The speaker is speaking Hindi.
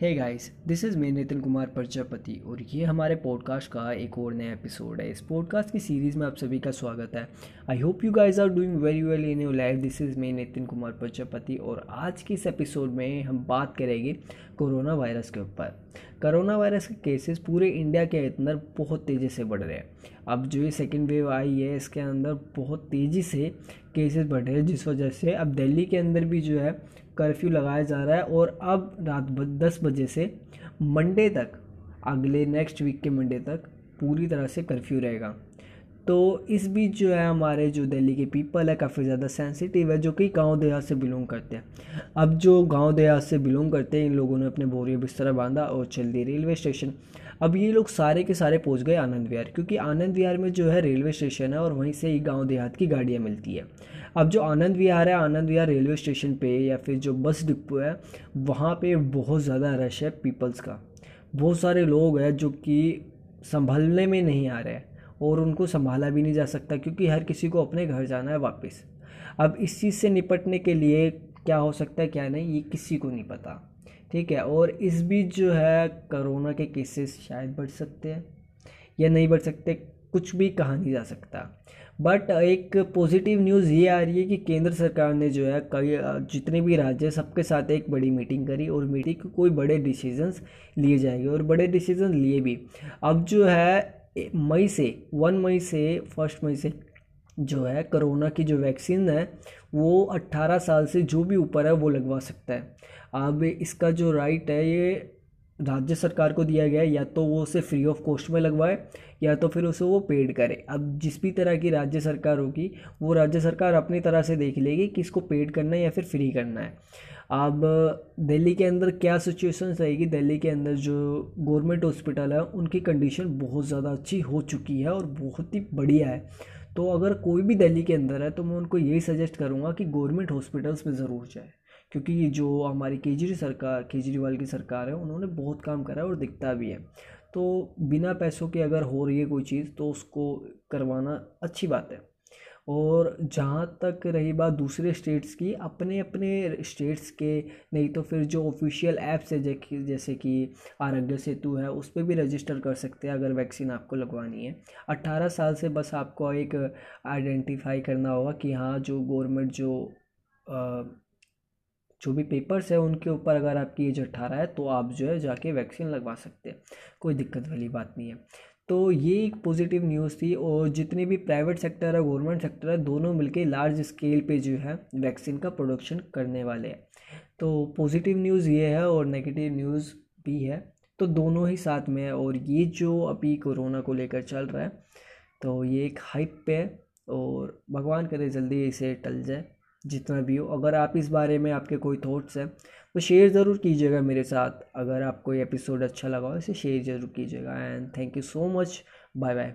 Hey guys this is me Nitin Kumar Prajapati और ये हमारे पॉडकास्ट का एक और नया एपिसोड है। इस पॉडकास्ट की सीरीज़ में आप सभी का स्वागत है। I hope you guys are doing very well in your life this is me Nitin Kumar Prajapati और आज के इस एपिसोड में हम बात करेंगे कोरोना वायरस के ऊपर। कोरोना वायरस के केसेस पूरे इंडिया के अंदर बहुत तेज़ी से बढ़ रहे हैं। अब जो ये सेकेंड वेव आई है, इसके अंदर बहुत तेज़ी से केसेस बढ़ रहे हैं, जिस वजह से अब दिल्ली के अंदर भी जो है कर्फ्यू लगाया जा रहा है और अब रात दस बजे से मंडे तक, अगले नेक्स्ट वीक के मंडे तक पूरी तरह से कर्फ्यू रहेगा। तो इस बीच जो है हमारे जो दिल्ली के पीपल है, काफ़ी ज़्यादा सेंसिटिव है, जो कि गाँव देहात से बिलोंग करते हैं। अब जो गाँव देहात से बिलोंग करते हैं, इन लोगों ने अपने बोरिए बिस्तर बांधा और चल दिए रेलवे स्टेशन अब ये लोग सारे के सारे पहुँच गए आनंद विहार, क्योंकि आनंद विहार में जो है रेलवे स्टेशन है और वहीं से ही गाँव देहात की गाड़ियाँ मिलती है। अब जो आनंद विहार है, आनंद विहार रेलवे स्टेशन पर या फिर जो बस डिपो है, वहाँ पर बहुत ज़्यादा रश है पीपल्स का। बहुत सारे लोग हैं जो कि संभलने में नहीं आ रहे और उनको संभाला भी नहीं जा सकता क्योंकि हर किसी को अपने घर जाना है वापस। अब इस चीज़ से निपटने के लिए क्या हो सकता है, क्या नहीं, ये किसी को नहीं पता। ठीक है, और इस बीच जो है कोरोना के केसेस शायद बढ़ सकते हैं या नहीं बढ़ सकते, कुछ भी कहा नहीं जा सकता। बट एक पॉजिटिव न्यूज़ ये आ रही है कि केंद्र सरकार ने जो है कई जितने भी राज्य हैं सबके साथ एक बड़ी मीटिंग करी और मीटिंग कोई बड़े डिसीजंस लिए जाएँगे और बड़े डिसीज़न लिए भी। अब जो है मई से, वन मई से, फ़र्स्ट मई से जो है, कोरोना की जो वैक्सीन है, वो 18 साल से जो भी ऊपर है, वो लगवा सकता है। अब इसका जो राइट है, ये राज्य सरकार को दिया गया है, या तो वो उसे फ्री ऑफ़ कॉस्ट में लगवाए, या तो फिर उसे वो पेड करे। अब जिस भी तरह की राज्य सरकार होगी, वो राज्य सरकार अपनी तरह से देख लेगी कि इसको पेड करना है या फिर फ्री करना है। अब दिल्ली के अंदर क्या सिचुएशन रहेगी? दिल्ली के अंदर जो गवर्नमेंट हॉस्पिटल है, उनकी कंडीशन बहुत ज़्यादा अच्छी हो चुकी है और बहुत ही बढ़िया है। तो अगर कोई भी दिल्ली के अंदर है तो मैं उनको यही सजेस्ट करूँगा कि गवर्नमेंट हॉस्पिटल्स में ज़रूर जाए। क्योंकि ये जो हमारी केजरी सरकार, केजरीवाल की सरकार है, उन्होंने बहुत काम करा है और दिखता भी है। तो बिना पैसों के अगर हो रही है कोई चीज़ तो उसको करवाना अच्छी बात है। और जहाँ तक रही बात दूसरे स्टेट्स की अपने अपने स्टेट्स के, नहीं तो फिर जो ऑफिशियल ऐप्स है जैसे कि आरोग्य सेतु है, उस पर भी रजिस्टर कर सकते हैं, अगर वैक्सीन आपको लगवानी है। 18 साल से बस आपको एक आइडेंटिफाई करना होगा कि हाँ जो गवर्नमेंट जो जो भी पेपर्स है उनके ऊपर अगर आपकी एज अट्ठारह है तो आप जो है जाके वैक्सीन लगवा सकते हैं। कोई दिक्कत वाली बात नहीं है। तो ये एक पॉजिटिव न्यूज़ थी और जितने भी प्राइवेट सेक्टर है गवर्नमेंट सेक्टर है, दोनों मिलके लार्ज स्केल पे जो है वैक्सीन का प्रोडक्शन करने वाले हैं। तो पॉजिटिव न्यूज़ ये है और नेगेटिव न्यूज़ भी है। तो दोनों ही साथ में है और ये जो अभी कोरोना को लेकर चल रहा है तो ये एक हाइप पे है और भगवान करे जल्दी इसे टल जाए। जितना भी हो। अगर आप इस बारे में आपके कोई थॉट्स हैं तो शेयर ज़रूर कीजिएगा मेरे साथ। अगर आपको ये एपिसोड अच्छा लगा हो, इसे शेयर ज़रूर कीजिएगा। And thank you so much bye bye